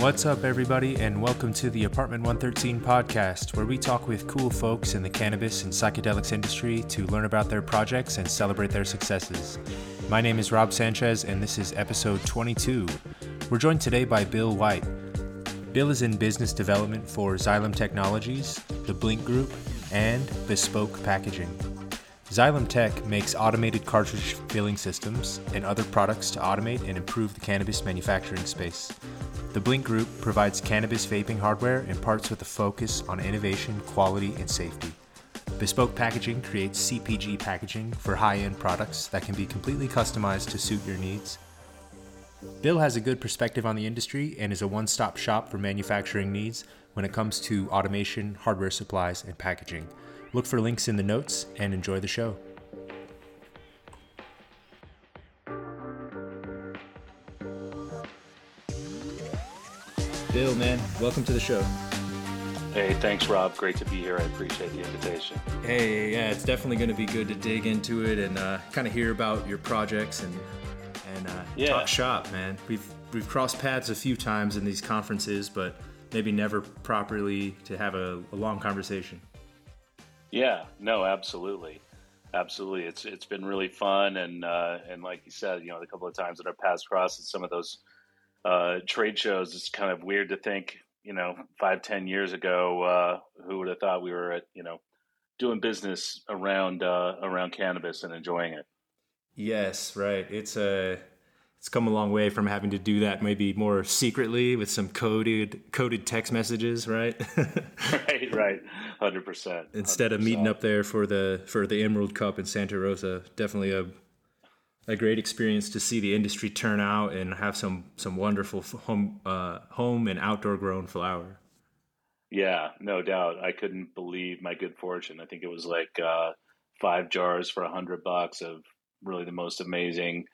What's up, everybody, and welcome to the Apartment 113 podcast, where we talk with cool folks in the cannabis and psychedelics industry to learn about their projects and celebrate their successes. My name is Rob Sanchez, and this is episode 22. We're joined today by Bill White. Bill is in business development for Xylem Technologies, the Blinc Group, and Bespoke Packaging. Xylem Tech makes automated cartridge filling systems and other products to automate and improve the cannabis manufacturing space. The Blinc Group provides cannabis vaping hardware and parts with a focus on innovation, quality, and safety. Bespoke Packaging creates CPG packaging for high end products that can be completely customized to suit your needs. Bill has a good perspective on the industry and is a one stop shop for manufacturing needs when it comes to automation, hardware supplies, and packaging. Look for links in the notes and enjoy the show. Bill, man, welcome to the show. Hey, thanks, Rob. Great to be here. I appreciate the invitation. Hey, yeah, it's definitely going to be good to dig into it and uh, kind of hear about your projects and and uh, Yeah. talk shop, man. We've we've crossed paths a few times in these conferences, but maybe never properly to have a, a long conversation. Yeah, no, absolutely, absolutely. It's it's been really fun, and uh, and like you said, you know, the couple of times that I've passed across at some of those uh, trade shows, it's kind of weird to think, you know, five ten years ago, uh, who would have thought we were at, you know, doing business around uh, around cannabis and enjoying it. Yes, right. It's a it's come a long way from having to do that maybe more secretly with some coded coded text messages, right? right, right, hundred percent. Instead of meeting up there for the for the Emerald Cup in Santa Rosa, definitely a a great experience to see the industry turn out and have some some wonderful home uh, home and outdoor grown flower. Yeah, no doubt. I couldn't believe my good fortune. I think it was like uh, five jars for a hundred bucks of really the most amazing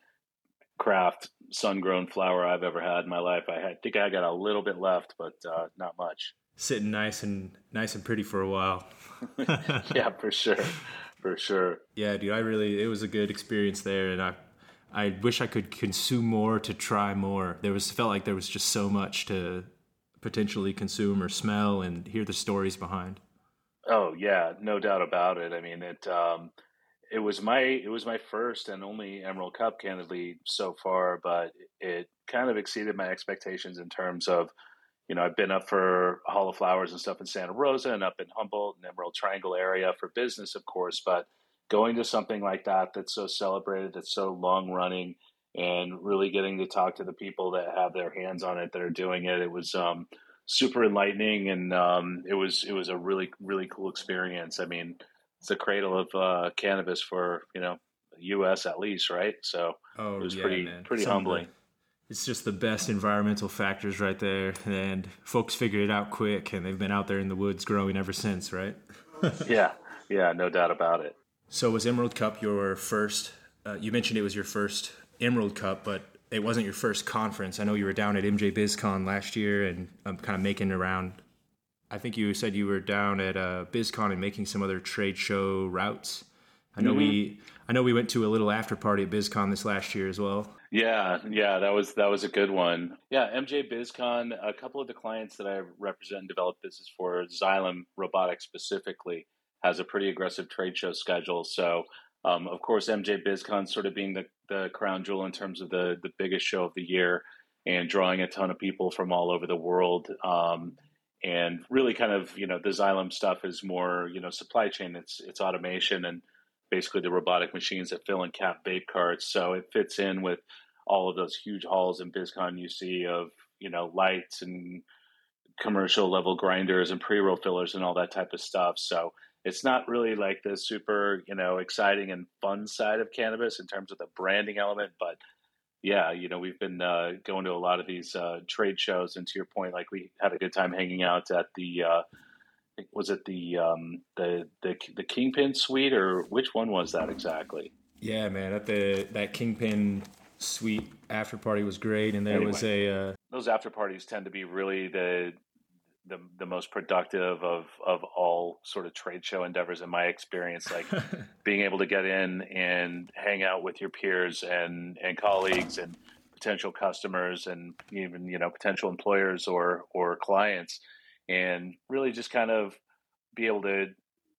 craft sun grown flower I've ever had in my life. I had, think I got a little bit left, but uh, not much. Sitting nice and nice and pretty for a while. yeah, for sure, for sure. Yeah, dude, I really it was a good experience there, and I I wish I could consume more to try more. There was felt like there was just so much to potentially consume or smell and hear the stories behind. Oh yeah, no doubt about it. I mean it. Um, it was my it was my first and only Emerald Cup, candidly, so far. But it kind of exceeded my expectations in terms of, you know, I've been up for Hall of Flowers and stuff in Santa Rosa and up in Humboldt and Emerald Triangle area for business, of course. But going to something like that that's so celebrated, that's so long running, and really getting to talk to the people that have their hands on it that are doing it, it was. Um, super enlightening and um, it was it was a really really cool experience i mean it's the cradle of uh, cannabis for you know us at least right so Oh, it was yeah, pretty man. pretty Some of the- humbling it's just the best environmental factors right there, and folks figured it out quick, and they've been out there in the woods growing ever since, right? yeah yeah no doubt about it So was Emerald Cup your first? Uh, you mentioned it was your first Emerald Cup, but it wasn't your first conference. I know you were down at MJ BizCon last year and um, kind of making around. I think you said you were down at uh, BizCon and making some other trade show routes. I know we, I know we went to a little after party at BizCon this last year as well. Yeah, yeah, that was that was a good one. Yeah, MJ BizCon, a couple of the clients that I represent and develop business for, Xylem Robotics specifically, has a pretty aggressive trade show schedule. So, um, of course, MJ BizCon sort of being the, the crown jewel in terms of the the biggest show of the year and drawing a ton of people from all over the world. Um, and really, kind of, you know, the Xylem stuff is more, you know, supply chain. It's it's automation and basically the robotic machines that fill and cap vape carts. So it fits in with all of those huge halls in BizCon you see of you know lights and commercial level grinders and pre roll fillers and all that type of stuff. So it's not really like the super you know exciting and fun side of cannabis in terms of the branding element, but yeah, you know we've been uh, going to a lot of these uh, trade shows, and to your point, like we had a good time hanging out at the. Uh, was it the um, the the the Kingpin Suite or which one was that exactly? Yeah, man, at the that Kingpin Suite after party was great, and there was a uh, those after parties tend to be really the the the most productive of of all sort of trade show endeavors in my experience. Like being able to get in and hang out with your peers and and colleagues and potential customers and even you know potential employers or or clients, and really just kind of be able to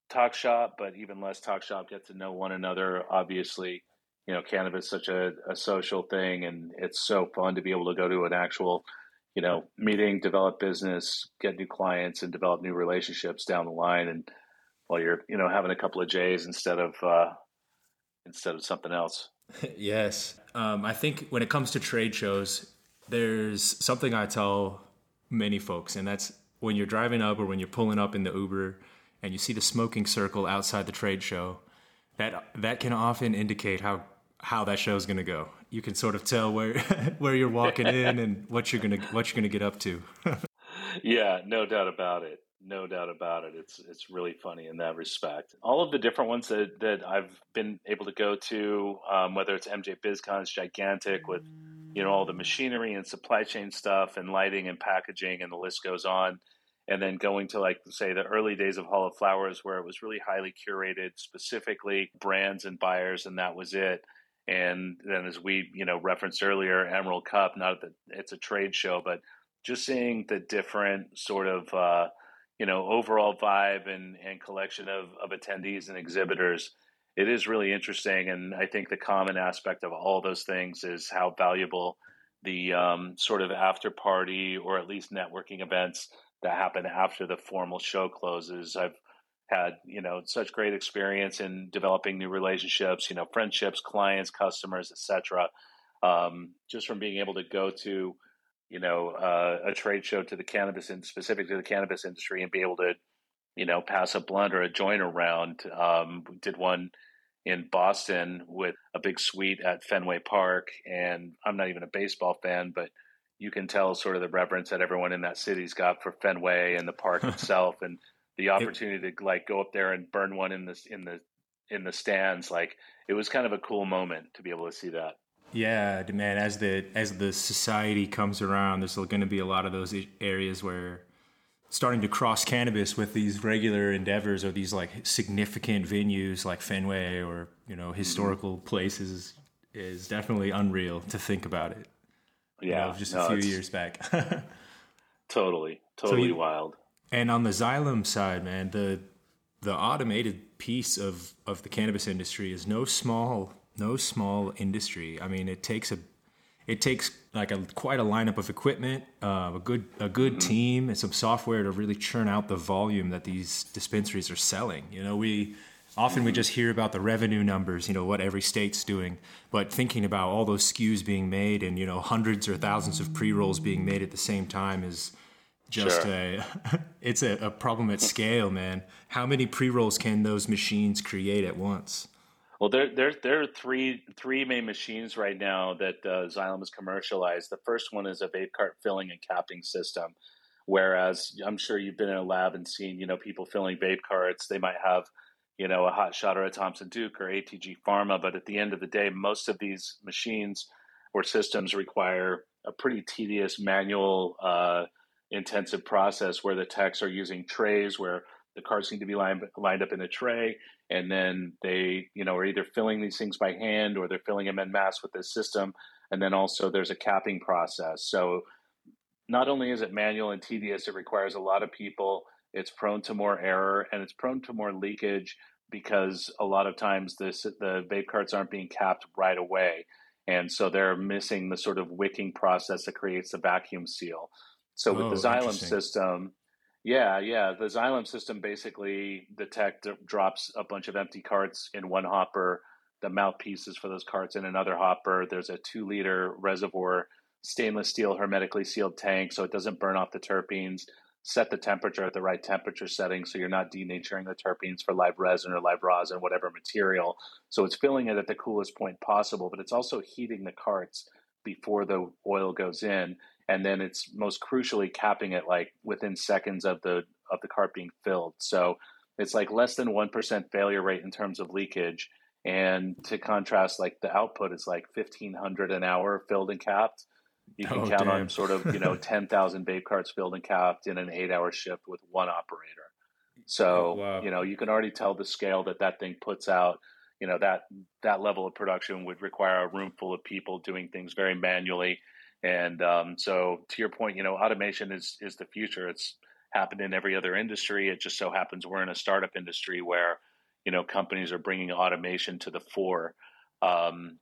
talk shop, but even less talk shop, get to know one another. Obviously, you know, cannabis is such a, a social thing, and it's so fun to be able to go to an actual you know, meeting, develop business, get new clients, and develop new relationships down the line. And while you're, you know, having a couple of J's instead of uh, instead of something else. yes, um, I think when it comes to trade shows, there's something I tell many folks, and that's when you're driving up or when you're pulling up in the Uber and you see the smoking circle outside the trade show. That that can often indicate how how that show is going to go. You can sort of tell where where you're walking in and what you're gonna what you're gonna get up to. yeah, no doubt about it. No doubt about it. It's it's really funny in that respect. All of the different ones that, that I've been able to go to, um, whether it's MJ BizCon, it's gigantic with you know all the machinery and supply chain stuff and lighting and packaging, and the list goes on. And then going to like say the early days of Hall of Flowers, where it was really highly curated, specifically brands and buyers, and that was it and then, as we you know referenced earlier, Emerald Cup. Not that it's a trade show, but just seeing the different sort of uh, you know overall vibe and, and collection of, of attendees and exhibitors, it is really interesting. And I think the common aspect of all those things is how valuable the um, sort of after party or at least networking events that happen after the formal show closes. I've had you know such great experience in developing new relationships you know friendships clients customers etc um, just from being able to go to you know uh, a trade show to the cannabis and specific to the cannabis industry and be able to you know pass a blunt or a joint around. Um, we did one in boston with a big suite at fenway park and i'm not even a baseball fan but you can tell sort of the reverence that everyone in that city's got for fenway and the park itself and the opportunity it, to like go up there and burn one in the in the in the stands like it was kind of a cool moment to be able to see that yeah man as the as the society comes around there's going to be a lot of those areas where starting to cross cannabis with these regular endeavors or these like significant venues like Fenway or you know historical mm-hmm. places is definitely unreal to think about it. Yeah, you know, just no, a few years back. totally, totally so you, wild. And on the Xylem side, man, the the automated piece of of the cannabis industry is no small no small industry. I mean, it takes a it takes like a quite a lineup of equipment, uh, a good a good mm-hmm. team, and some software to really churn out the volume that these dispensaries are selling. You know, we often we mm-hmm. just hear about the revenue numbers, you know, what every state's doing, but thinking about all those SKUs being made and you know hundreds or thousands of pre rolls being made at the same time is just sure. a it's a, a, problem at scale, man. How many pre rolls can those machines create at once? Well, there, there, there are three three main machines right now that uh, Xylem has commercialized. The first one is a vape cart filling and capping system. Whereas I'm sure you've been in a lab and seen, you know, people filling vape carts. They might have, you know, a Hot Shot or a Thompson Duke or ATG Pharma, but at the end of the day, most of these machines or systems require a pretty tedious manual. Uh, intensive process where the techs are using trays where the cards need to be lined, lined up in a tray and then they you know are either filling these things by hand or they're filling them in mass with this system. And then also there's a capping process. So not only is it manual and tedious it requires a lot of people. It's prone to more error and it's prone to more leakage because a lot of times this, the vape carts aren't being capped right away. And so they're missing the sort of wicking process that creates the vacuum seal so with the oh, Xylem system, yeah, yeah, the Xylem system basically the tech d- drops a bunch of empty carts in one hopper, the mouthpieces for those carts in another hopper. There's a two liter reservoir, stainless steel hermetically sealed tank so it doesn't burn off the terpenes. Set the temperature at the right temperature setting so you're not denaturing the terpenes for live resin or live rosin, whatever material. So it's filling it at the coolest point possible, but it's also heating the carts before the oil goes in and then it's most crucially capping it like within seconds of the of the cart being filled. So it's like less than one percent failure rate in terms of leakage. And to contrast, like the output is like fifteen hundred an hour filled and capped. you can Oh, count damn. on sort of you know ten thousand vape carts filled and capped in an eight-hour shift with one operator. So Oh, wow. you know you can already tell the scale that that thing puts out. You know that that level of production would require a room full of people doing things very manually. And um, so, to your point, you know, automation is is the future. It's happened in every other industry. It just so happens we're in a startup industry where, you know, companies are bringing automation to the fore. Um,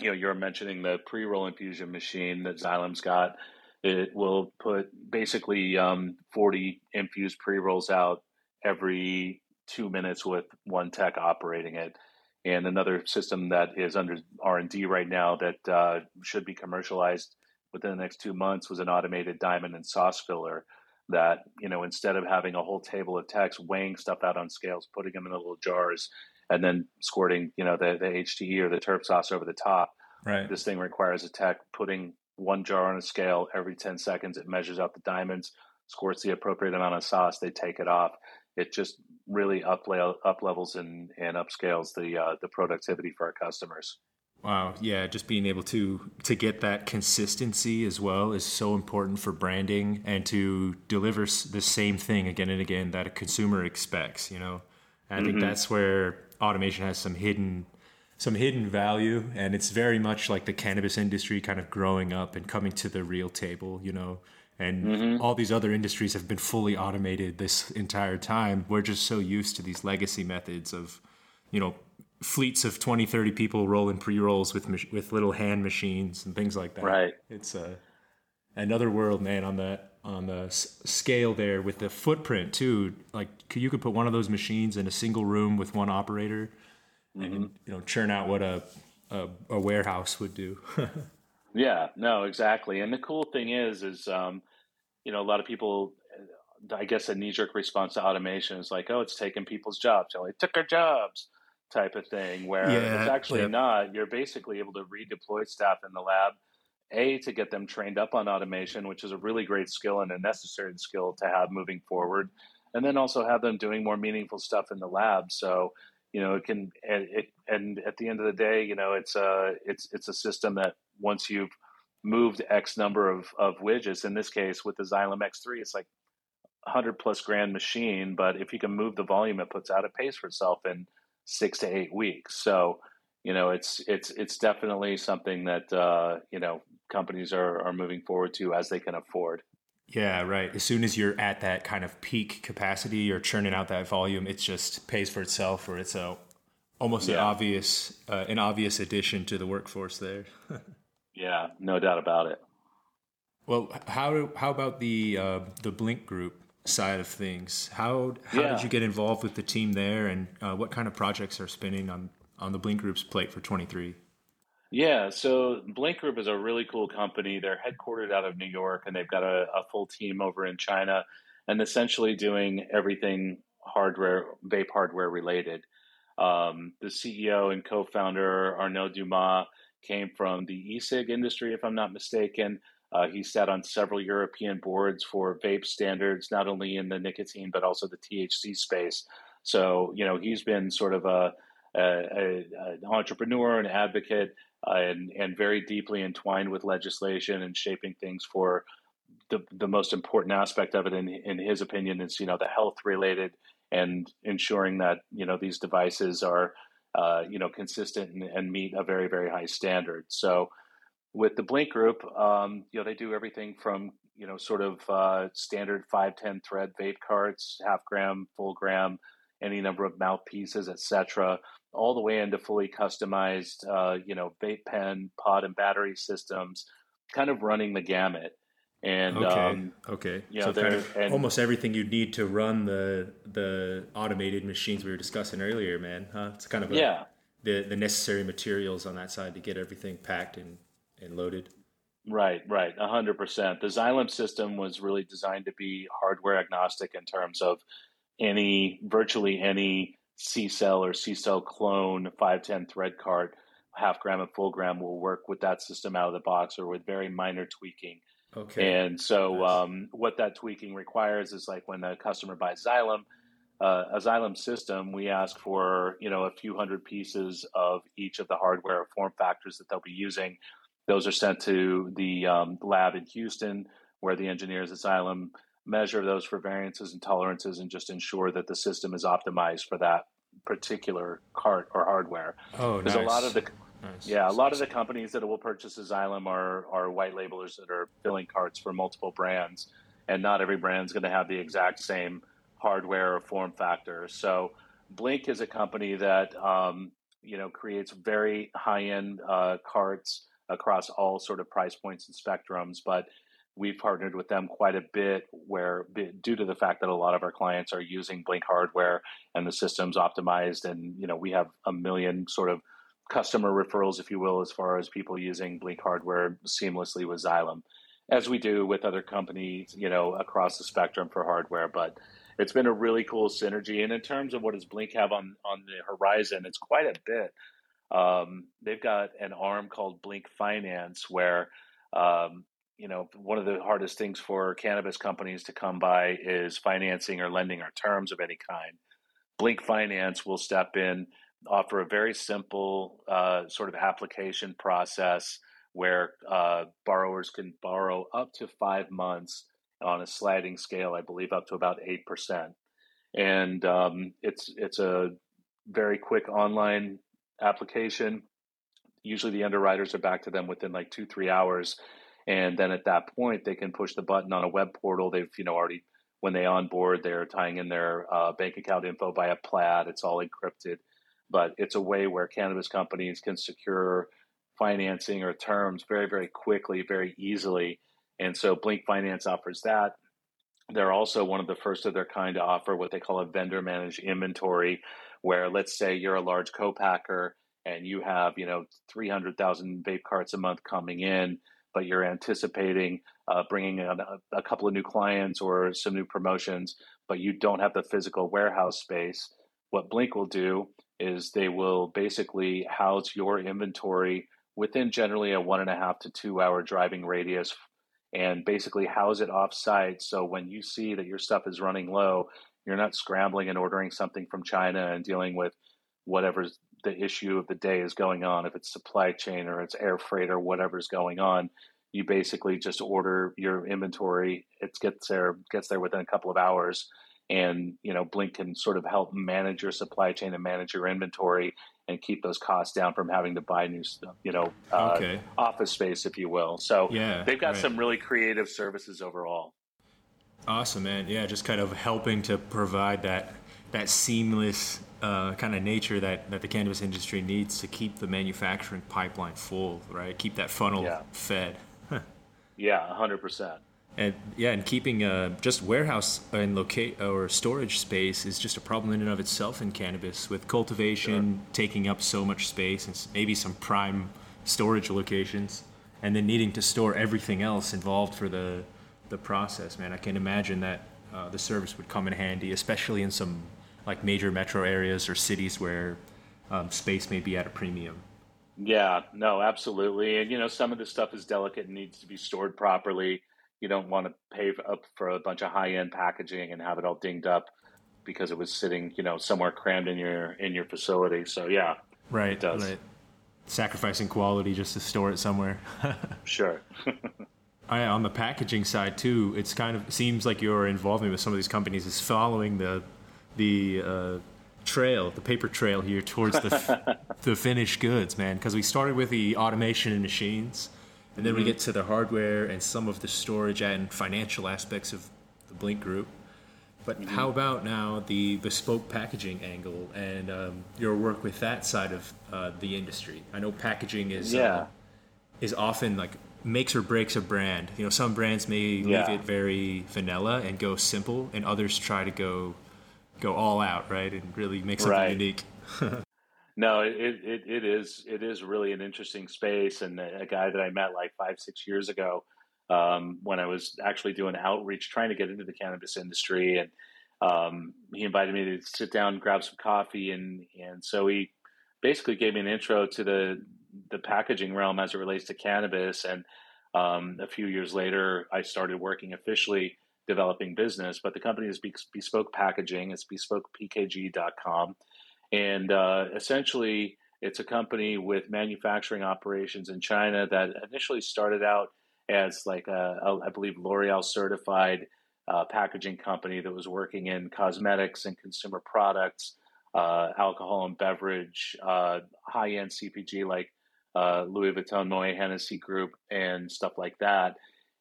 you know, you're mentioning the pre-roll infusion machine that Xylem's got. It will put basically um, 40 infused pre-rolls out every two minutes with one tech operating it. And another system that is under R&D right now that uh, should be commercialized within the next two months was an automated diamond and sauce filler that, you know, instead of having a whole table of techs weighing stuff out on scales, putting them in little jars, and then squirting, you know, the, the HTE or the turp sauce over the top, Right. this thing requires a tech putting one jar on a scale every 10 seconds. It measures out the diamonds, squirts the appropriate amount of sauce, they take it off. It just really up, up levels and, and upscales the, uh, the productivity for our customers. Wow, yeah, just being able to to get that consistency as well is so important for branding and to deliver the same thing again and again that a consumer expects, you know. And I think mm-hmm. that's where automation has some hidden some hidden value and it's very much like the cannabis industry kind of growing up and coming to the real table, you know. And mm-hmm. all these other industries have been fully automated this entire time. We're just so used to these legacy methods of, you know, fleets of 20 30 people rolling pre-rolls with with little hand machines and things like that Right. it's uh, another world man on the on the s- scale there with the footprint too like you could put one of those machines in a single room with one operator and you know churn out what a a, a warehouse would do Yeah, no, exactly. And the cool thing is, is um, you know, a lot of people, I guess, a knee jerk response to automation is like, oh, it's taking people's jobs. Know, it took our jobs, type of thing. Where Yeah, it's actually yep. not. You're basically able to redeploy staff in the lab, a to get them trained up on automation, which is a really great skill and a necessary skill to have moving forward, and then also have them doing more meaningful stuff in the lab. So you know it can and it and at the end of the day you know it's a it's it's a system that once you've moved x number of of widgets in this case with the xylem x3 it's like 100 plus grand machine but if you can move the volume it puts out it pays for itself in six to eight weeks. So you know it's it's it's definitely something that uh, you know companies are are moving forward to as they can afford. Yeah right. As soon as you're at that kind of peak capacity you're churning out that volume it just pays for itself or it's a almost an obvious uh, an obvious addition to the workforce there. Yeah no doubt about it. Well, how how about the uh, the Blinc Group side of things? How how Yeah. did you get involved with the team there, and uh, what kind of projects are spinning on on the Blinc Group's plate for twenty three? Yeah, so Blinc Group is a really cool company. They're headquartered out of New York and they've got a, a full team over in China and essentially doing everything hardware, vape hardware related. Um, the CEO and co founder, Arnaud Dumas, came from the e cig industry, if I'm not mistaken. Uh, he sat on several European boards for vape standards, not only in the nicotine, but also the THC space. So, you know, he's been sort of a, a, a an entrepreneur, an advocate, uh, and and very deeply entwined with legislation and shaping things for the the most important aspect of it in in his opinion is you know the health related and ensuring that you know these devices are uh, you know consistent and, and meet a very very high standard. So with the Blinc Group, um, you know they do everything from you know sort of uh, standard five ten thread vape carts, half gram, full gram, any number of mouthpieces, etc all the way into fully customized, uh, you know, vape pen, pod, and battery systems, kind of running the gamut. And Okay, um, okay. you know, so kind of and- almost everything you need to run the the automated machines we were discussing earlier, man. Huh? It's kind of a, yeah, the the necessary materials on that side to get everything packed and and loaded. right, right, a hundred percent. The Xylem system was really designed to be hardware agnostic in terms of any, virtually any CCELL or CCELL clone 510 thread cart, half gram and full gram will work with that system out of the box or with very minor tweaking. Okay. And so, Nice. um, what that tweaking requires is like when a customer buys Xylem, uh, a Xylem system, we ask for you know a few hundred pieces of each of the hardware form factors that they'll be using, Those are sent to the um, lab in Houston, where the engineers at Xylem measure those for variances and tolerances and just ensure that the system is optimized for that particular cart or hardware. Oh, nice. a lot of the Nice. yeah, a lot of the companies that will purchase a Xylem are are white labelers that are filling carts for multiple brands, and not every brand's going to have the exact same hardware or form factor. So, Blinc is a company that um, you know creates very high end uh, carts across all sort of price points and spectrums, but we've partnered with them quite a bit where due to the fact that a lot of our clients are using Blinc hardware and the system's optimized and you know we have a million sort of customer referrals, if you will, as far as people using Blinc hardware seamlessly with Xylem, as we do with other companies, you know, across the spectrum for hardware. But it's been a really cool synergy. And in terms of what does Blinc have on on the horizon, it's quite a bit. Um, they've got an arm called Blinc Finance, where um, you know one of the hardest things for cannabis companies to come by is financing or lending or terms of any kind. Blinc Finance will step in offer a very simple uh, sort of application process where uh, borrowers can borrow up to five months on a sliding scale, I believe up to about eight percent, and um, it's it's a very quick online application. Usually, the underwriters are back to them within like two three hours, and then at that point, they can push the button on a web portal. They've you know already when they onboard, they're tying in their uh, bank account info via Plaid. It's all encrypted but it's a way where cannabis companies can secure financing or terms very, very quickly, very easily. And so Blinc Finance offers that. They're also one of the first of their kind to offer what they call a vendor managed inventory, where let's say you're a large co-packer and you have, you know, 300,000 vape carts a month coming in, but you're anticipating uh, bringing in a, a couple of new clients or some new promotions, but you don't have the physical warehouse space. What Blinc will do is they will basically house your inventory within generally a one and a half to two hour driving radius and basically house it off site. So when you see that your stuff is running low, you're not scrambling and ordering something from China and dealing with whatever the issue of the day is going on, if it's supply chain or it's air freight or whatever's going on. You basically just order your inventory. It gets there gets there within a couple of hours and you know Blinc can sort of help manage your supply chain and manage your inventory and keep those costs down from having to buy new stuff you know uh, Okay. office space if you will so Yeah, they've got right. some really creative services overall Awesome, man. Yeah, just kind of helping to provide that that seamless uh, kind of nature that, that the cannabis industry needs to keep the manufacturing pipeline full, right? Keep that funnel Yeah. fed. yeah 100% And yeah, and keeping uh, just warehouse and locate or storage space is just a problem in and of itself in cannabis, with cultivation taking up so much space and maybe some prime storage locations, and then needing to store everything else involved for the the process. Man, I can imagine that uh, the service would come in handy, especially in some like major metro areas or cities where um, space may be at a premium. Yeah, no, absolutely. And you know, some of this stuff is delicate and needs to be stored properly. You don't want to pay up for a bunch of high-end packaging and have it all dinged up because it was sitting, you know, somewhere crammed in your in your facility. So yeah, Right. It does. Right. Sacrificing quality just to store it somewhere. sure. I, on the packaging side too, it's kind of seems like your involvement with some of these companies is following the the uh, trail, the paper trail here towards the f- the finished goods, man. Because we started with the automation and machines, and then we get to the hardware and some of the storage and financial aspects of the Blinc Group. But how about now the bespoke packaging angle and um, your work with that side of uh, the industry? I know packaging is uh, Yeah. is often like makes or breaks a brand. You know, some brands may Yeah. leave it very vanilla and go simple, and others try to go go all out, right, and really make something Right. unique. No, it, it it is it is really an interesting space, and a, guy that I met like five six years ago um, when I was actually doing outreach, trying to get into the cannabis industry, and um, he invited me to sit down, grab some coffee, and and so he basically gave me an intro to the the packaging realm as it relates to cannabis, and um, a few years later, I started working officially developing business, but the company is Bespoke Packaging. It's bespokepkg.com. And uh, essentially, It's a company with manufacturing operations in China that initially started out as like a, a I believe L'Oreal certified uh, packaging company that was working in cosmetics and consumer products, uh, alcohol and beverage, uh, high end CPG like uh, Louis Vuitton, Moet Hennessy Group, and stuff like that.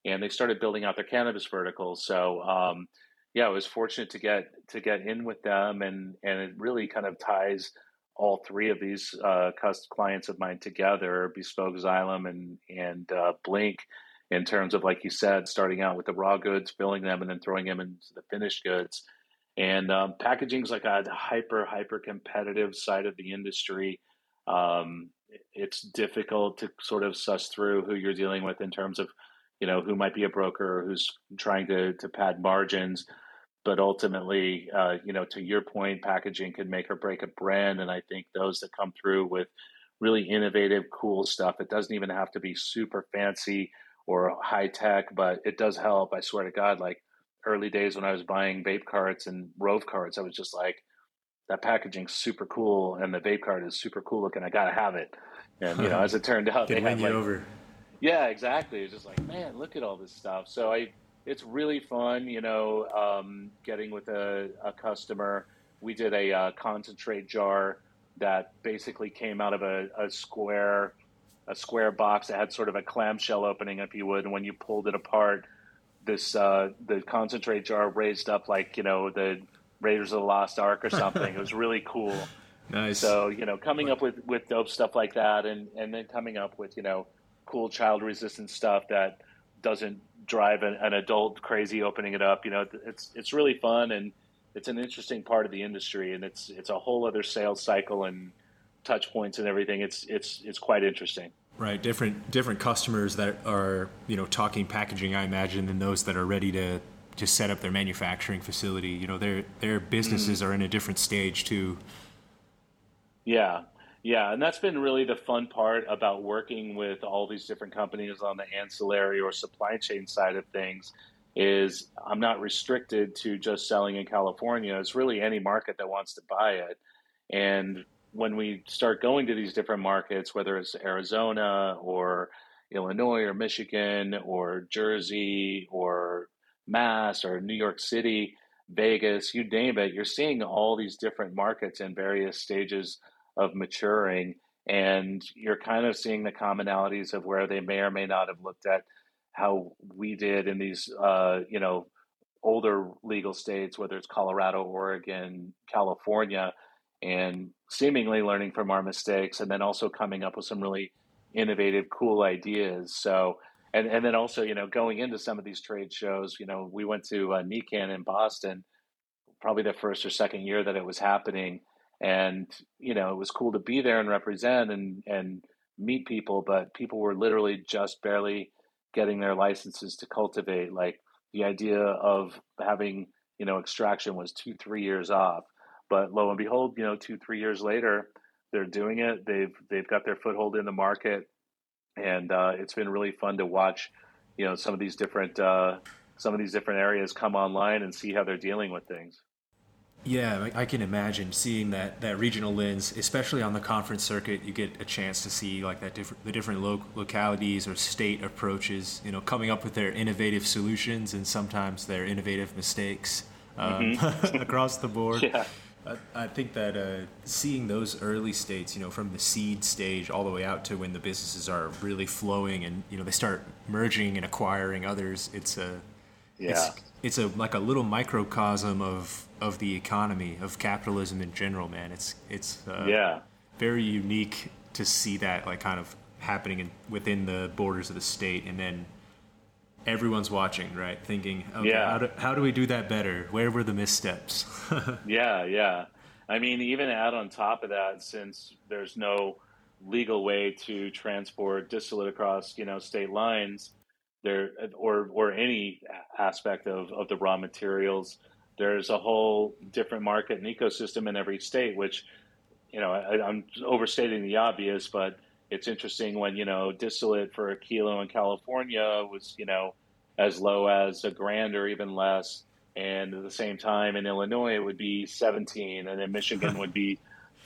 And they started building out their cannabis vertical. So um, yeah, I was fortunate to get to get in with them, and and it really kind of ties all three of these uh, clients of mine together, Bespoke Xylem and and uh, Blinc, in terms of like you said, starting out with the raw goods, filling them, and then throwing them into the finished goods. And um, packaging is like a hyper hyper competitive side of the industry. Um, it's difficult to sort of suss through who you're dealing with in terms of you know who might be a broker who's trying to to pad margins but ultimately, uh, you know, to your point, packaging can make or break a brand. And I think those that come through with really innovative, cool stuff, it doesn't even have to be super fancy or high tech, but it does help. I swear to God, like early days when I was buying vape carts and Rove carts, I was just like, that packaging's super cool and the vape cart is super cool looking. I gotta have it. And you know, as it turned out, they had like, over. Yeah, exactly. It's just like, man, look at all this stuff. So I it's really fun, you know, um, getting with a, a, customer. We did a uh, concentrate jar that basically came out of a, a, square a square box that had sort of a clamshell opening, if you would. And when you pulled it apart, this uh, the concentrate jar raised up like you know the Raiders of the Lost Ark or something. it was really cool. Nice. So you know, coming up with with dope stuff like that, and and then coming up with you know cool child resistant stuff that doesn't drive an, an, adult crazy opening it up. You know, it's it's really fun and it's an interesting part of the industry, and it's it's a whole other sales cycle and touch points and everything. It's it's it's quite interesting. Right, different different customers that are you know talking packaging, I imagine, than those that are ready to just set up their manufacturing facility. You know, their their businesses mm. are in a different stage too. Yeah, yeah, and that's been really the fun part about working with all these different companies on the ancillary or supply chain side of things is I'm not restricted to just selling in California. It's really any market that wants to buy it. And when we start going to these different markets, whether it's Arizona or Illinois or Michigan or Jersey or Mass or New York City, Vegas, you name it, you're seeing all these different markets in various stages of maturing and you're kind of seeing the commonalities of where they may or may not have looked at how we did in these uh, you know older legal states whether it's colorado oregon california and seemingly learning from our mistakes and then also coming up with some really innovative cool ideas. So and, and then also you know going into some of these trade shows you know we went to uh, NECANN in boston probably the first or second year that it was happening. And you know it was cool to be there and represent and and meet people but people were literally just barely getting their licenses to cultivate. Like the idea of having you know extraction was two three years off. But lo and behold you know two three years later they're doing it. They've they've got their foothold in the market and uh, it's been really fun to watch you know some of these different uh, some of these different areas come online and see how they're dealing with things yeah, I can imagine seeing that, that regional lens, especially on the conference circuit. You get a chance to see like that different the different lo- localities or state approaches. You know, coming up with their innovative solutions and sometimes their innovative mistakes um, mm-hmm. across the board. Yeah. I, I think that uh, seeing those early states, you know, from the seed stage all the way out to when the businesses are really flowing and you know they start merging and acquiring others, it's a yeah. It's, it's a like a little microcosm of of the economy of capitalism in general, man. It's it's uh, yeah very unique to see that like kind of happening in, within the borders of the state, and then everyone's watching, right? Thinking, okay, yeah. how do how do we do that better? Where were the missteps? yeah, yeah. I mean, even add on top of that, since there's no legal way to transport distillate across you know state lines there or or any aspect of, of the raw materials there's a whole different market and ecosystem in every state which you know I, i'm overstating the obvious but it's interesting when you know distillate for a kilo in california was you know as low as a grand or even less and at the same time in illinois it would be 17 and in michigan would be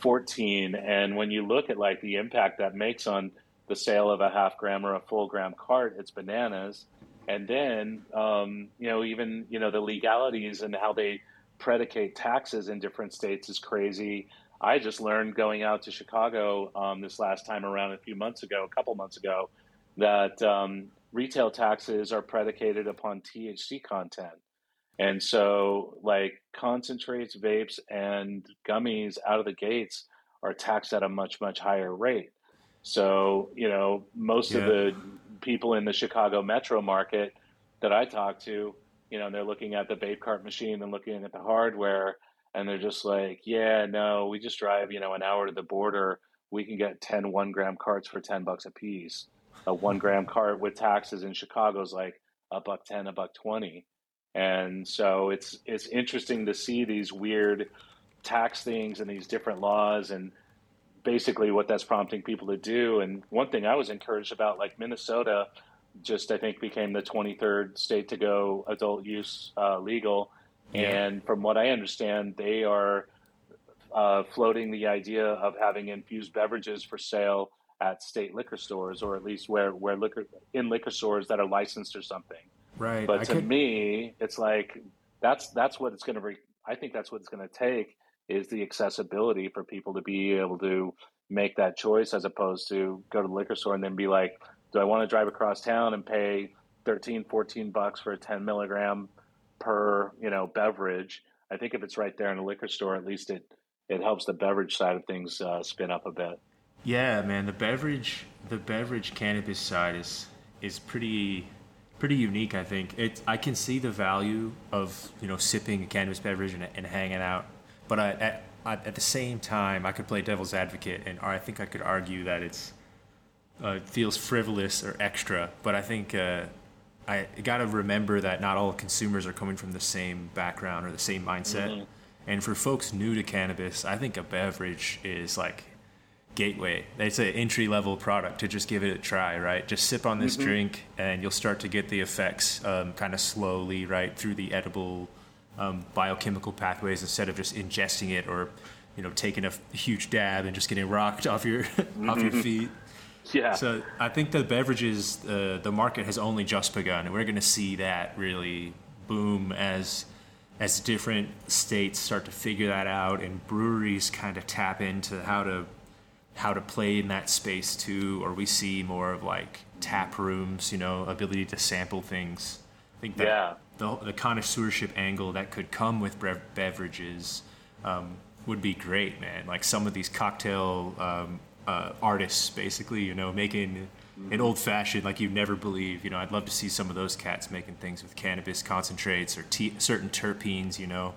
14. And when you look at like the impact that makes on the sale of a half gram or a full gram cart, it's bananas. And then, um, you know, even, you know, the legalities and how they predicate taxes in different states is crazy. I just learned going out to Chicago um, this last time around a few months ago, a couple months ago, that um, retail taxes are predicated upon THC content. And so, like concentrates, vapes, and gummies out of the gates are taxed at a much, much higher rate. So, you know, most yeah. of the people in the Chicago metro market that I talk to, you know, they're looking at the vape cart machine and looking at the hardware, and they're just like, yeah, no, we just drive, you know, an hour to the border. We can get 10 one gram carts for 10 bucks a piece. A one gram cart with taxes in Chicago is like a buck 10, a buck 20 and so it's it's interesting to see these weird tax things and these different laws and basically what that's prompting people to do. And one thing I was encouraged about, like Minnesota, just I think became the 23rd state to go adult use uh, legal. Yeah. And from what I understand, they are uh, floating the idea of having infused beverages for sale at state liquor stores, or at least where where liquor in liquor stores that are licensed or something. Right. But I to could... me, it's like that's that's what it's going to be. I think that's what it's going to take is the accessibility for people to be able to make that choice as opposed to go to the liquor store and then be like, do I want to drive across town and pay 13, 14 bucks for a 10 milligram per, you know, beverage? I think if it's right there in a liquor store, at least it, it helps the beverage side of things uh, spin up a bit. Yeah, man, the beverage, the beverage cannabis side is, is pretty, pretty unique. I think it. I can see the value of you know sipping a cannabis beverage and, and hanging out, but I, at at the same time, I could play devil's advocate, and I think I could argue that it's uh, feels frivolous or extra. But I think uh, I got to remember that not all consumers are coming from the same background or the same mindset. Mm-hmm. And for folks new to cannabis, I think a beverage is like gateway. It's an entry level product to just give it a try, right? Just sip on this mm-hmm. drink, and you'll start to get the effects um, kind of slowly, right, through the edible um, biochemical pathways instead of just ingesting it or, you know, taking a huge dab and just getting rocked off your off your mm-hmm. feet. Yeah. So I think the beverages, uh, the market has only just begun, and we're going to see that really boom as as different states start to figure that out and breweries kind of tap into how to how to play in that space too, or we see more of like tap rooms, you know, ability to sample things. I think that yeah. the, the connoisseurship angle that could come with beverages um, would be great, man. Like some of these cocktail um, uh, artists, basically, you know, making an old fashioned like you never believe. You know, I'd love to see some of those cats making things with cannabis concentrates or certain terpenes. You know.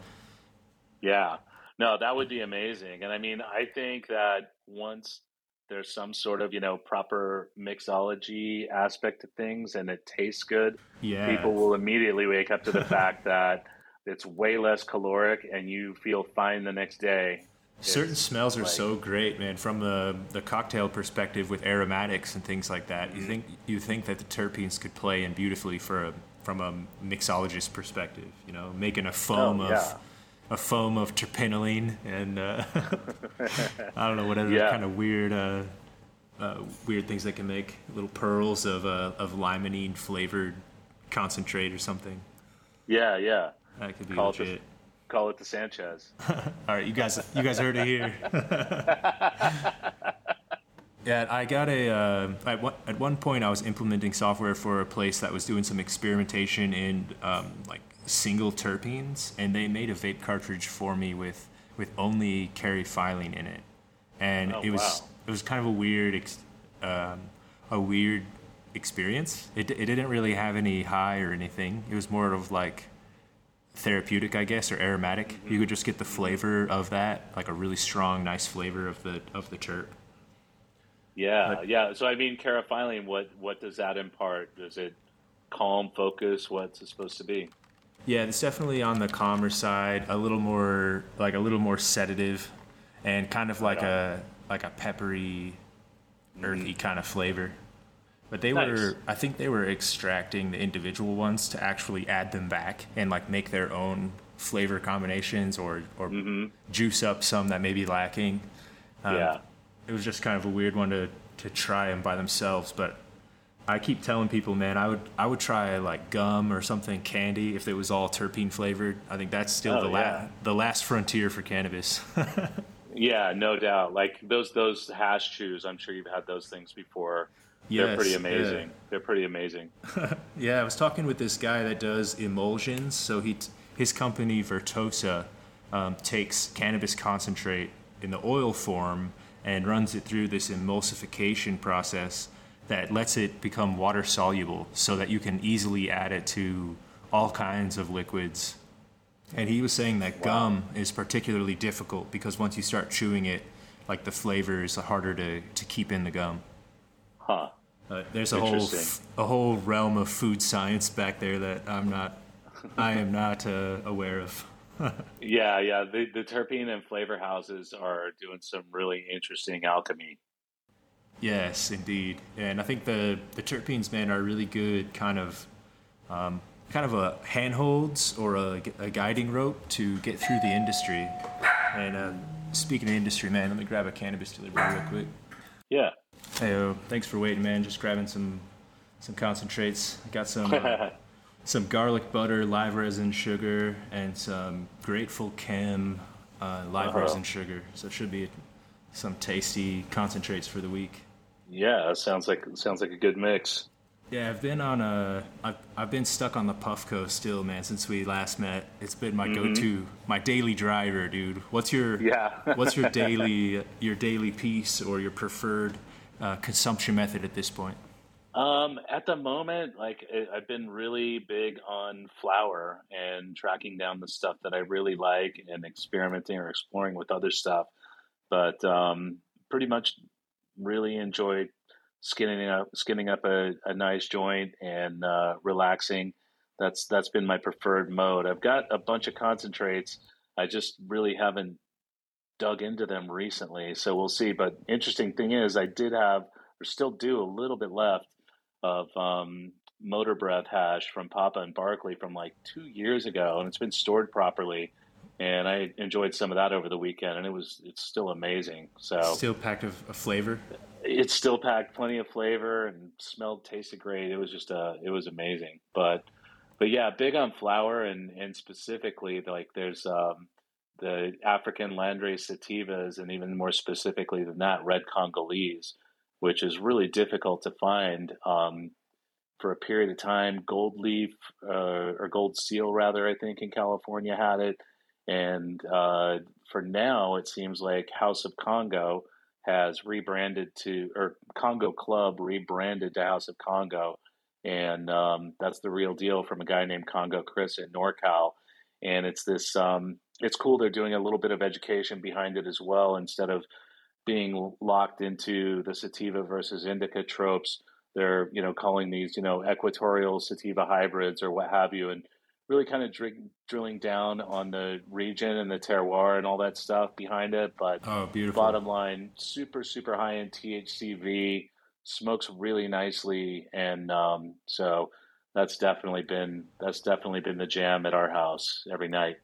Yeah, no, that would be amazing. And I mean, I think that once there's some sort of, you know, proper mixology aspect to things and it tastes good, yeah. people will immediately wake up to the fact that it's way less caloric and you feel fine the next day. Certain smells are like, so great, man. From the the cocktail perspective, with aromatics and things like that, mm-hmm. you think you think that the terpenes could play in beautifully for a, from a mixologist perspective. You know, making a foam oh, yeah. of a foam of terpinolene and uh, I don't know what other yeah. kind of weird uh, uh, weird things they can make little pearls of uh, of limonene flavored concentrate or something. Yeah, yeah. That could be call legit. It call it the Sanchez. All right, you guys, you guys heard it here. yeah, I got a. Uh, at, one, at one point, I was implementing software for a place that was doing some experimentation in um, like single terpenes, and they made a vape cartridge for me with with only caryophyllene in it, and oh, it was wow. it was kind of a weird um, a weird experience. It it didn't really have any high or anything. It was more of like therapeutic, I guess, or aromatic. Mm-hmm. You could just get the flavor of that, like a really strong, nice flavor of the of the terp. Yeah, but, yeah. So I mean, caryophyllene. What what does that impart? Does it calm, focus? What's it supposed to be? Yeah, it's definitely on the calmer side, a little more like a little more sedative, and kind of like a like a peppery, earthy mm-hmm. kind of flavor. But they nice. were, I think they were extracting the individual ones to actually add them back and like make their own flavor combinations or or mm-hmm. juice up some that may be lacking. Um, yeah. It was just kind of a weird one to to try them by themselves, but I keep telling people, man, I would I would try like gum or something candy if it was all terpene flavored. I think that's still Oh, the yeah. la- the last frontier for cannabis. Yeah, no doubt. Like those those hash chews, I'm sure you've had those things before. They're Yes, pretty yeah. amazing. They're pretty amazing. Yeah, I was talking with this guy that does emulsions. So he, t- his company Vertosa, um, takes cannabis concentrate in the oil form and runs it through this emulsification process that lets it become water soluble, so that you can easily add it to all kinds of liquids. And he was saying that gum is particularly difficult because once you start chewing it, like the flavor is harder to, to keep in the gum. Huh. Uh, there's a whole a whole realm of food science back there that I'm not I am not uh, aware of. Yeah, yeah. The the terpene and flavor houses are doing some really interesting alchemy. Yes, indeed, and I think the the terpenes man are really good kind of um, kind of a handholds or a, a guiding rope to get through the industry. And uh, speaking of industry, man, let me grab a cannabis delivery real quick. Yeah. Hey, oh, thanks for waiting, man. Just grabbing some some concentrates. I got some uh, some garlic butter, live resin sugar, and some Grateful Chem uh, live Uh-huh. resin sugar. So it should be some tasty concentrates for the week. yeah, sounds like sounds like a good mix. Yeah, I've been on a I've, I've been stuck on the Puffco still, man. Since we last met, it's been my go-to, my daily driver, dude. What's your Mm-hmm. Yeah. What's your daily your daily piece or your preferred uh, consumption method at this point? Um, at the moment, like I've been really big on flour and tracking down the stuff that I really like and experimenting or exploring with other stuff. But um, pretty much really enjoy skinning up skinning up a, a nice joint and uh, relaxing. That's that's been my preferred mode. I've got a bunch of concentrates. I just really haven't dug into them recently, so we'll see. But interesting thing is, I did have or still do a little bit left of um, Motor Breath hash from Papa and Barkley from like two years ago, and it's been stored properly. And I enjoyed some of that over the weekend, and it was it's still amazing. So Still packed of, of flavor. It's still packed plenty of flavor and smelled tasted great. It was just uh it was amazing. But but yeah, big on flour and and specifically like there's um the African landrace sativas and even more specifically than that, red Congolese, which is really difficult to find um for a period of time. Gold leaf uh, or gold seal rather, I think in California had it. And uh, for now, it seems like House of Congo has rebranded to, or Congo Club rebranded to House of Congo. And um, that's the real deal from a guy named Congo Chris in NorCal. And it's this, um, it's cool. They're doing a little bit of education behind it as well. Instead of being locked into the sativa versus indica tropes, they're, you know, calling these, you know, equatorial sativa hybrids or what have you. And really kind of dr- drilling down on the region and the terroir and all that stuff behind it. But Oh, beautiful. bottom line, super, super high in THCV, smokes really nicely, and um, so that's definitely been that's definitely been the jam at our house every night.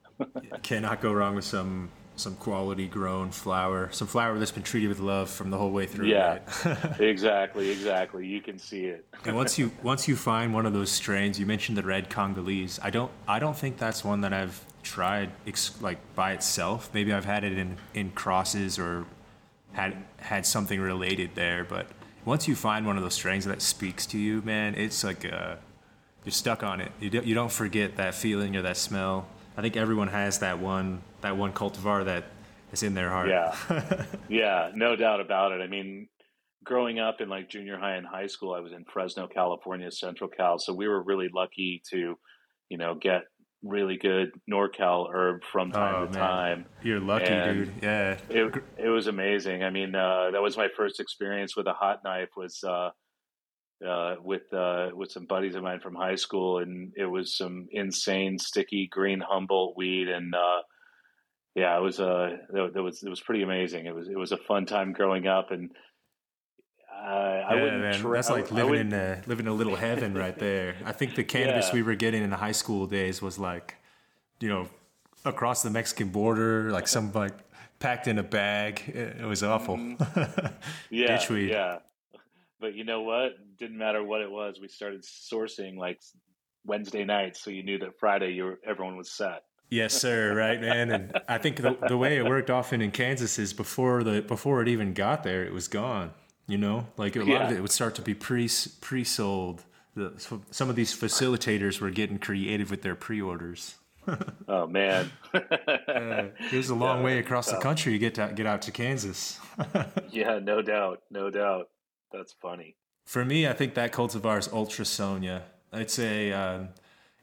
Cannot go wrong with some some quality grown flour, some flour that's been treated with love from the whole way through. Yeah. right? exactly, exactly. You can see it. and once you once you find one of those strains, you mentioned the red Congolese. I don't I don't think that's one that I've tried ex- like by itself. Maybe I've had it in in crosses or had had something related there. But once you find one of those strains that speaks to you, man, it's like uh, you're stuck on it. You don't, you don't forget that feeling or that smell. I think everyone has that one that one cultivar that is in their heart. Yeah. yeah, no doubt about it. I mean, growing up in like junior high and high school, I was in Fresno, California, Central Cal. So we were really lucky to, you know, get really good NorCal herb from time Oh, to man. time. You're lucky, And dude. Yeah. It, it was amazing. I mean, uh, that was my first experience with a hot knife was, uh, uh, with uh, with some buddies of mine from high school, and it was some insane sticky green Humboldt weed, and uh, yeah, it was uh, that, that was it was pretty amazing. It was it was a fun time growing up, and uh, I wouldn't. man, tra- that's like living in a living a little heaven right there. I think the cannabis Yeah. we were getting in the high school days was like, you know, across the Mexican border, like some like packed in a bag. It, was awful. Mm-hmm. yeah, yeah. But you know what? Didn't matter what it was. We started sourcing like Wednesday nights, so you knew that Friday you were, everyone was set. Yes, sir. Right, man. And I think the, the way it worked often in Kansas is before the before it even got there, it was gone. You know, like a lot yeah. of it would start to be pre pre sold. Some of these facilitators were getting creative with their pre orders. oh man, uh, it was a long yeah, way across the country to get to get out to Kansas. yeah, no doubt, no doubt. That's funny. For me, I think that cultivar is Ultra Sonia. It's a um,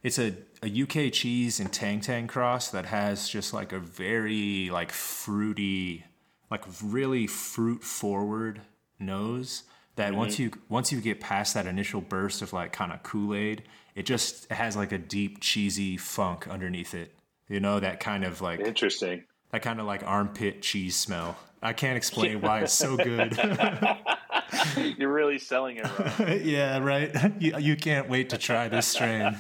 it's a, a UK cheese and Tang Tang cross that has just like a very like fruity, like really fruit forward nose. That mm-hmm. once you once you get past that initial burst of like kind of Kool Aid, it just has like a deep cheesy funk underneath it. You know that kind of like interesting. That kind of like armpit cheese smell. I can't explain why it's so good. You're really selling it right. yeah, right. You, you can't wait to try this strain.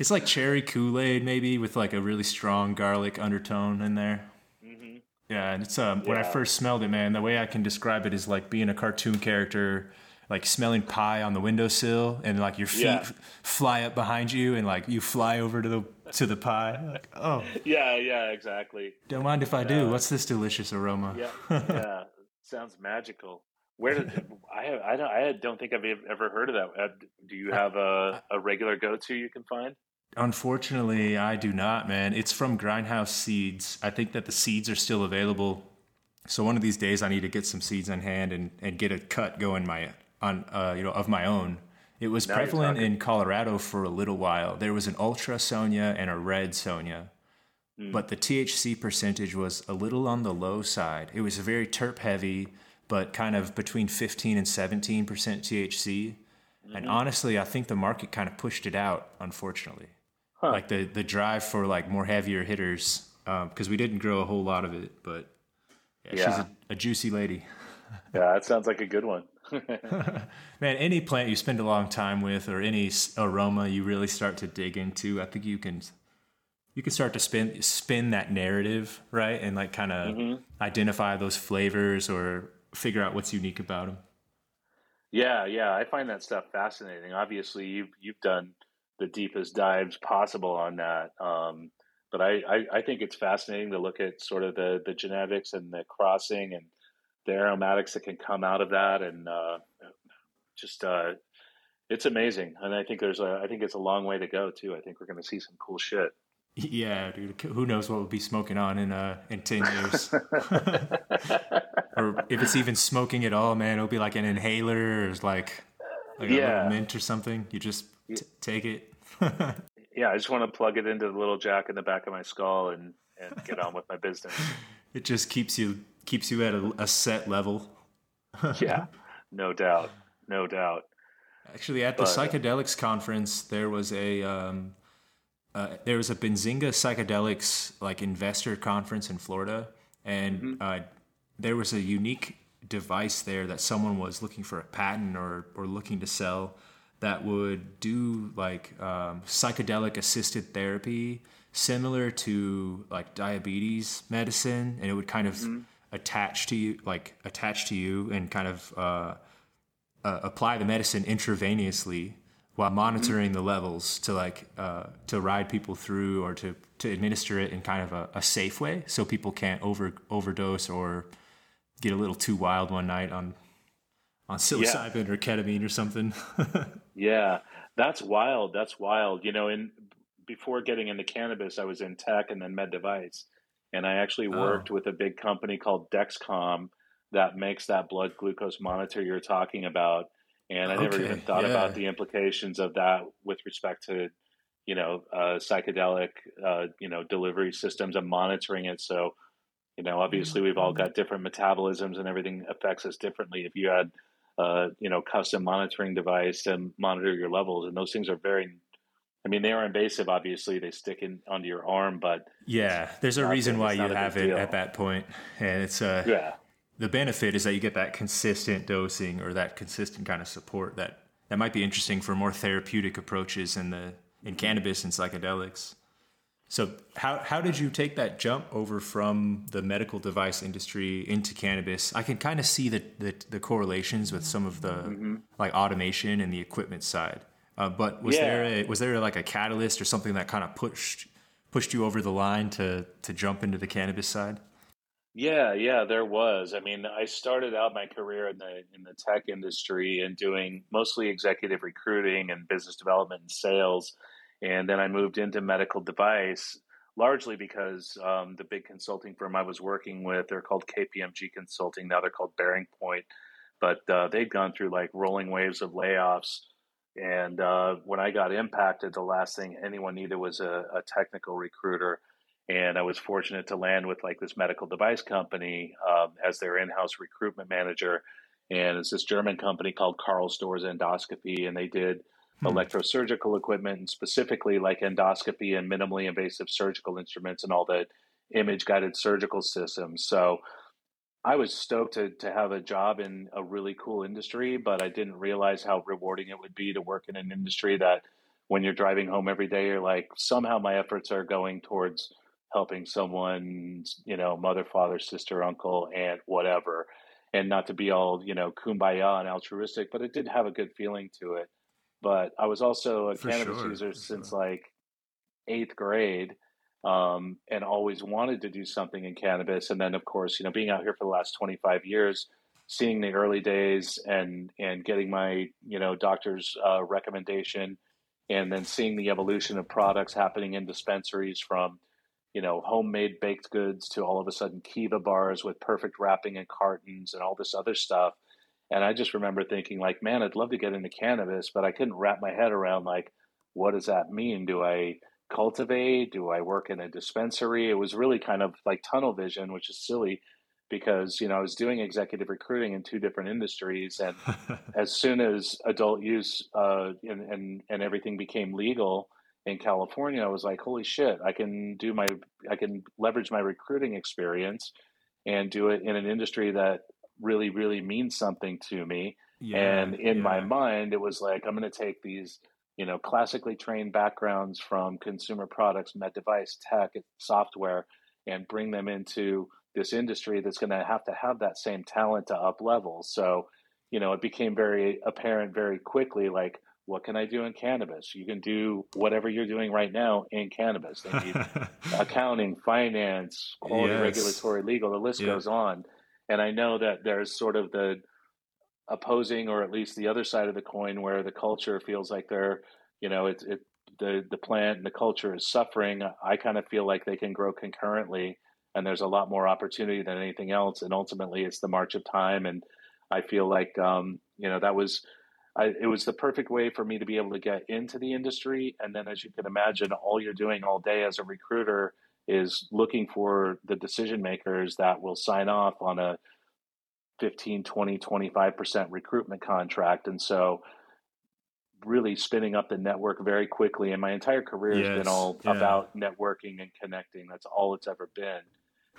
it's like cherry Kool Aid, maybe with like a really strong garlic undertone in there. Mm-hmm. Yeah, and it's um, yeah. when I first smelled it, man. The way I can describe it is like being a cartoon character, like smelling pie on the windowsill, and like your feet yeah. fly up behind you, and like you fly over to the to the pie. Like, oh, yeah, yeah, exactly. Don't mind if I do. What's this delicious aroma? Yeah, yeah. Sounds magical. Where did I? I don't. I don't think I've ever heard of that. Do you have a, a regular go to you can find? Unfortunately, I do not, man. It's from Grindhouse Seeds. I think that the seeds are still available. So one of these days, I need to get some seeds on hand and, and get a cut going my on uh, you know of my own. It was now prevalent in Colorado for a little while. There was an ultra Sonia and a red Sonia. Mm. But the THC percentage was a little on the low side. It was very terp heavy, but kind of between 15 and 17% THC. Mm-hmm. And honestly, I think the market kind of pushed it out, unfortunately. Huh. Like the, the drive for like more heavier hitters, because um, we didn't grow a whole lot of it, but yeah, yeah. she's a, a juicy lady. yeah, that sounds like a good one. Man, any plant you spend a long time with or any aroma you really start to dig into, I think you can you can start to spin spin that narrative, right? And like kind of mm-hmm. identify those flavors or figure out what's unique about them. Yeah, yeah, I find that stuff fascinating. Obviously, you've you've done the deepest dives possible on that. Um, but I, I, I, think it's fascinating to look at sort of the, the genetics and the crossing and the aromatics that can come out of that. And uh, just, uh, it's amazing. And I think there's a, I think it's a long way to go too. I think we're going to see some cool shit. Yeah, dude. Who knows what we'll be smoking on in uh in ten years, or if it's even smoking at all, man. It'll be like an inhaler, or like like yeah. a mint or something. You just t- take it. yeah, I just want to plug it into the little jack in the back of my skull and and get on with my business. It just keeps you keeps you at a, a set level. yeah, no doubt, no doubt. Actually, at the but, psychedelics conference, there was a. Um, uh, there was a Benzinga psychedelics like investor conference in Florida, and mm-hmm. uh, there was a unique device there that someone was looking for a patent or or looking to sell that would do like um, psychedelic assisted therapy similar to like diabetes medicine and it would kind of mm-hmm. attach to you like attach to you and kind of uh, uh, apply the medicine intravenously while monitoring the levels to like uh, to ride people through or to to administer it in kind of a, a, safe way so people can't over overdose or get a little too wild one night on on psilocybin yeah. or ketamine or something yeah that's wild that's wild you know in before getting into cannabis i was in tech and then med device and i actually oh. worked oh. with a big company called dexcom that makes that blood glucose monitor you're talking about and I never even thought yeah. about the implications of that with respect to, you know, uh, psychedelic, uh, you know, delivery systems and monitoring it. So, you know, obviously we've all got different metabolisms and everything affects us differently. If you had, uh, you know, custom monitoring device to monitor your levels, and those things are very I mean, they are invasive. Obviously, they stick in onto your arm, but yeah, there's a reason why you have it deal. at that point, and it's uh, yeah, the benefit is that you get that consistent dosing or that consistent kind of support that that might be interesting for more therapeutic approaches in the in cannabis and psychedelics. So how how did you take that jump over from the medical device industry into cannabis? I can kind of see the, the, the correlations with some of the mm-hmm. like automation and the equipment side. Uh, but was yeah. there a, was there like a catalyst or something that kind of pushed pushed you over the line to to jump into the cannabis side? Yeah, yeah, there was. I mean, I started out my career in the in the tech industry and doing mostly executive recruiting and business development and sales and then I moved into medical device largely because um, the big consulting firm I was working with, they're called KPMG Consulting. Now they're called Bearing Point, but uh, they'd gone through like rolling waves of layoffs. And uh, when I got impacted, the last thing anyone needed was a, a, technical recruiter. And I was fortunate to land with like this medical device company um, as their in-house recruitment manager. And it's this German company called Karl Storz Endoscopy, and they did hmm. electrosurgical equipment, and specifically like endoscopy and minimally invasive surgical instruments and all the image guided surgical systems. So I was stoked to, to have a job in a really cool industry, but I didn't realize how rewarding it would be to work in an industry that when you're driving home every day, you're like, somehow my efforts are going towards helping someone's, you know, mother, father, sister, uncle, aunt, whatever. And not to be all, you know, kumbaya and altruistic, but it did have a good feeling to it but I was also a For cannabis sure. user since sure. like eighth grade, um, and always wanted to do something in cannabis. And then, of course, you know, being out here for the last twenty five years, seeing the early days and and getting my you know doctor's uh, recommendation, and then seeing the evolution of products happening in dispensaries from you know homemade baked goods to all of a sudden kiva bars with perfect wrapping and cartons and all this other stuff and I just remember thinking, like, man, I'd love to get into cannabis, but I couldn't wrap my head around, like, what does that mean? Do I cultivate? Do I work in a dispensary? It was really kind of like tunnel vision, which is silly because, you know, I was doing executive recruiting in two different industries. And as soon as adult use uh, and, and, and everything became legal, in California, I was like, holy shit, I can do my, I can leverage my recruiting experience and do it in an industry that really, really means something to me. Yeah, and in yeah. my mind, it was like, I'm going to take these, you know, classically trained backgrounds from consumer products, med device, tech, software, and bring them into this industry that's going to have to have that same talent to up level. So, you know, it became very apparent very quickly like, what can I do in cannabis? You can do whatever you're doing right now in cannabis. They need accounting, finance, quality, yes. regulatory, legal. The list goes on. And I know that there's sort of the opposing, or at least the other side of the coin, where the culture feels like they're, you know, it, it the the plant and the culture is suffering. I kind of feel like they can grow concurrently, and there's a lot more opportunity than anything else. And ultimately, it's the march of time. And I feel like, um, you know, that was. I, it was the perfect way for me to be able to get into the industry. And then, as you can imagine, all you're doing all day as a recruiter is looking for the decision makers that will sign off on a 15 20 25% recruitment contract. And so really spinning up the network very quickly. And my entire career yes, has been all yeah. about networking and connecting. That's all it's ever been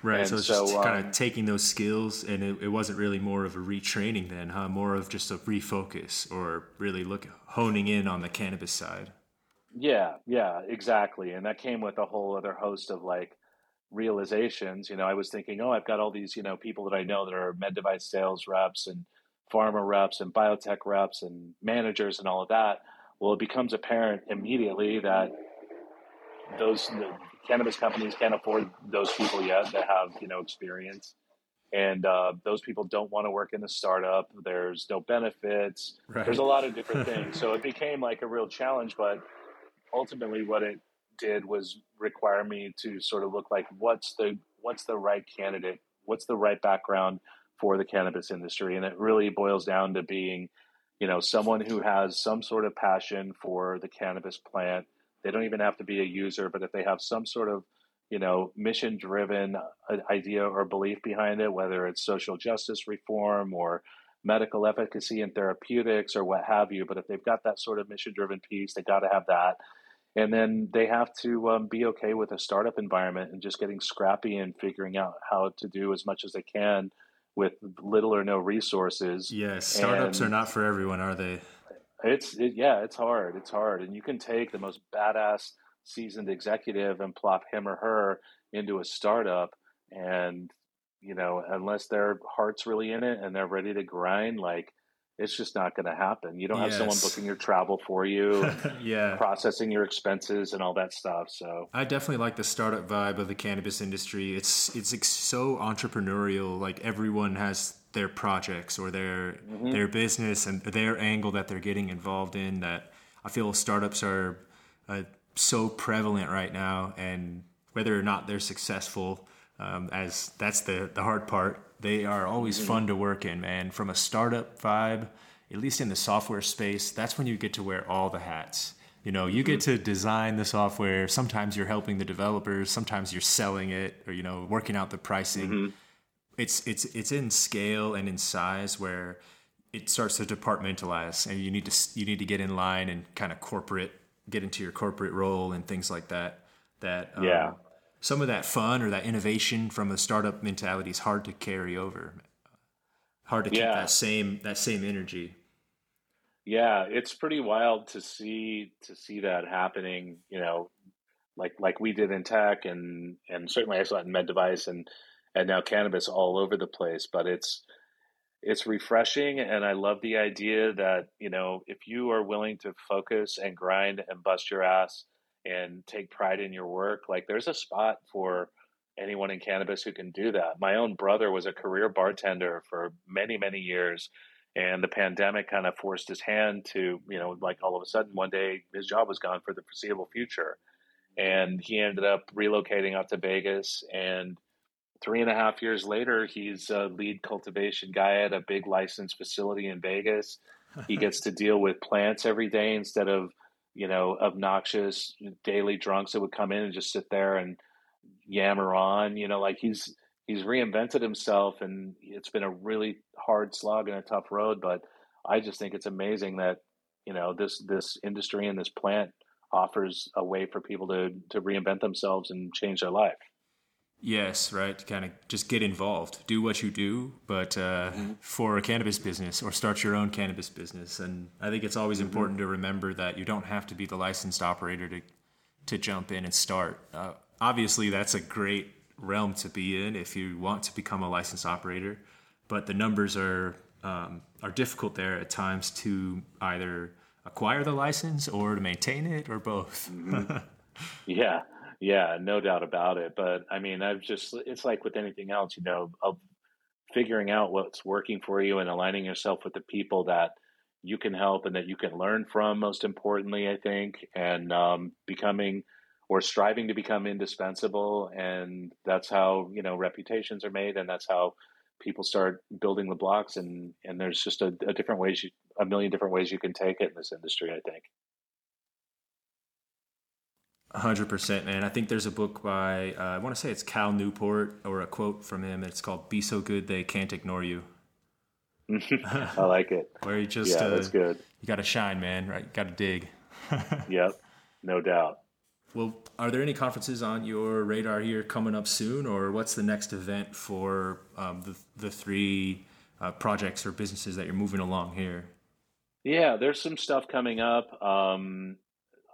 right and so it's so, just um, kind of taking those skills and it, it, wasn't really more of a retraining then huh more of just a refocus or really look honing in on the cannabis side yeah, yeah, exactly. And that came with a whole other host of like realizations. You know, I was thinking, oh, I've got all these, you know, people that I know that are med device sales reps and pharma reps and biotech reps and managers and all of that. Well, it becomes apparent immediately that those cannabis companies can't afford those people yet that have, you know, experience. And uh, those people don't want to work in the startup. There's no benefits. Right. There's a lot of different things. So it became like a real challenge. But ultimately what it did was require me to sort of look like what's the what's the right candidate, what's the right background for the cannabis industry, and it really boils down to being, you know, someone who has some sort of passion for the cannabis plant. They don't even have to be a user, but if they have some sort of you know, mission driven uh, idea or belief behind it, whether it's social justice reform or medical efficacy and therapeutics or what have you. But if they've got that sort of mission driven piece, they got to have that and then they have to um, be okay with a startup environment and just getting scrappy and figuring out how to do as much as they can with little or no resources. Yes, startups and are not for everyone, are they? It's it, yeah, it's hard. It's hard, and you can take the most badass seasoned executive and plop him or her into a startup and you know unless their heart's really in it and they're ready to grind like it's just not going to happen you don't yes. have someone booking your travel for you yeah processing your expenses and all that stuff so i definitely like the startup vibe of the cannabis industry it's it's so entrepreneurial like everyone has their projects or their mm-hmm. their business and their angle that they're getting involved in that i feel startups are uh, so prevalent right now and whether or not they're successful um, as that's the the hard part. They are always mm-hmm. fun to work in, man. From a startup vibe, at least in the software space, that's when you get to wear all the hats. You know, you get mm-hmm. to design the software. Sometimes you're helping the developers. Sometimes you're selling it, or you know, working out the pricing. Mm-hmm. It's it's it's in scale and in size where it starts to departmentalize, and you need to you need to get in line and kind of corporate, get into your corporate role and things like that. That um, yeah some of that fun or that innovation from a startup mentality is hard to carry over. Hard to keep yeah. that same that same energy. Yeah, it's pretty wild to see to see that happening. You know, like like we did in tech, and and certainly I saw it in med device, and and now cannabis all over the place. But it's it's refreshing, and I love the idea that you know if you are willing to focus and grind and bust your ass and take pride in your work, like there's a spot for anyone in cannabis who can do that. My own brother was a career bartender for many, many years. And the pandemic kind of forced his hand to, you know, like all of a sudden one day his job was gone for the foreseeable future. And he ended up relocating out to Vegas. And three and a half years later, he's a lead cultivation guy at a big licensed facility in Vegas. he gets to deal with plants every day instead of you know, obnoxious daily drunks that would come in and just sit there and yammer on. You know, like he's he's reinvented himself, and it's been a really hard slog and a tough road. But I just think it's amazing that you know this this industry and this plant offers a way for people to to reinvent themselves and change their life. Yes, right. Kind of just get involved, do what you do, but uh, mm-hmm. for a cannabis business or start your own cannabis business. And I think it's always mm-hmm. important to remember that you don't have to be the licensed operator to to jump in and start. Uh, obviously, that's a great realm to be in if you want to become a licensed operator, but the numbers are um, are difficult there at times to either acquire the license or to maintain it or both. mm-hmm. Yeah. Yeah, no doubt about it. But I mean, I've just, it's like with anything else, you know, of figuring out what's working for you and aligning yourself with the people that you can help and that you can learn from, most importantly, I think, and um, becoming or striving to become indispensable. And that's how, you know, reputations are made and that's how people start building the blocks. And, and there's just a, a different ways, you, a million different ways you can take it in this industry, I think hundred percent, man. I think there's a book by uh, I want to say it's Cal Newport or a quote from him. It's called "Be So Good They Can't Ignore You." I like it. Where you just yeah, uh, that's good. You got to shine, man. Right? Got to dig. yep, no doubt. Well, are there any conferences on your radar here coming up soon, or what's the next event for um, the the three uh, projects or businesses that you're moving along here? Yeah, there's some stuff coming up. Um,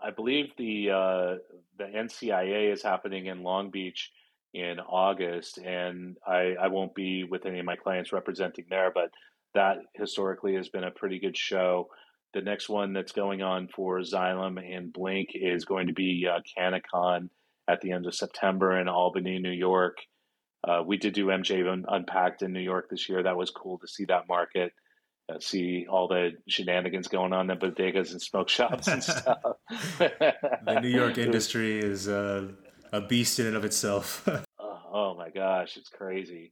I believe the uh, the NCIA is happening in Long Beach in August, and I, I won't be with any of my clients representing there, but that historically has been a pretty good show. The next one that's going on for Xylem and Blinc is going to be uh, at the end of September in Albany, New York. Uh, we did do MJ Unpacked in New York this year. That was cool to see that market uh, see all the shenanigans going on in the bodegas and smoke shops and stuff. the New York industry is uh, a beast in and of itself. oh, oh, my gosh, it's crazy.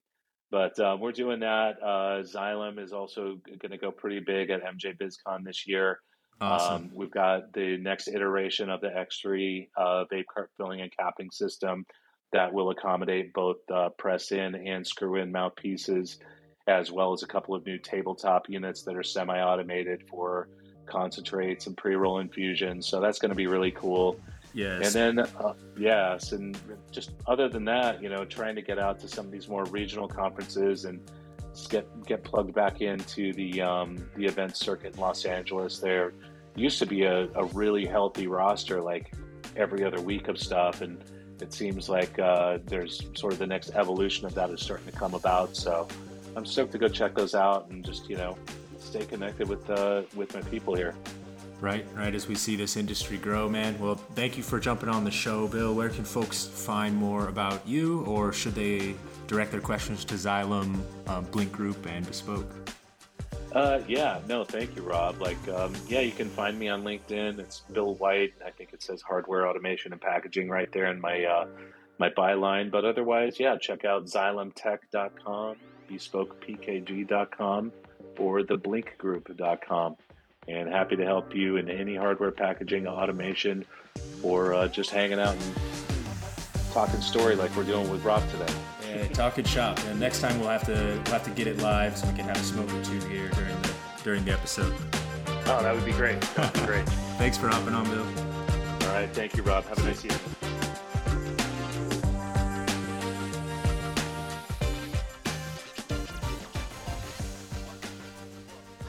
But um, we're doing that. Uh, Xylem is also going to go pretty big at MJ BizCon this year. Awesome. Um, we've got the next iteration of the X3 uh, vape cart filling and capping system that will accommodate both uh, press in and screw in mouthpieces as well as a couple of new tabletop units that are semi-automated for concentrates and pre-roll infusions. So that's going to be really cool. Yes. And then, uh, yes, and just other than that, you know, trying to get out to some of these more regional conferences and get get plugged back into the um, the event circuit in Los Angeles. There used to be a, a really healthy roster. Like every other week of stuff, and it seems like uh, there's sort of the next evolution of that is starting to come about. So I'm stoked to go check those out and just you know stay connected with uh, with my people here. Right, right. As we see this industry grow, man. Well, thank you for jumping on the show, Bill. Where can folks find more about you, or should they direct their questions to Xylem, uh, Blinc Group, and Bespoke? Uh, yeah, no, thank you, Rob. Like, um, yeah, you can find me on LinkedIn. It's Bill White. I think it says hardware automation and packaging right there in my uh, my byline. But otherwise, yeah, check out xylemtech.com, bespokepkg.com, or theblincgroup.com. And happy to help you in any hardware packaging, automation, or uh, just hanging out and talking story like we're doing with Rob today. Yeah, talking shop. And next time we'll have to we'll have to get it live so we can have a smoke or two here during the during the episode. Oh, that would be great. That would be great. Thanks for hopping on, Bill. All right, thank you, Rob. Have a nice evening.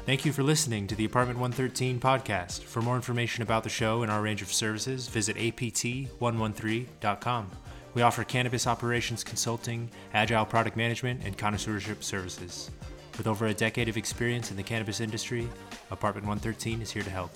Thank you for listening to the Apartment 113 podcast. For more information about the show and our range of services, visit apt113.com. We offer cannabis operations consulting, agile product management, and connoisseurship services. With over a decade of experience in the cannabis industry, Apartment 113 is here to help.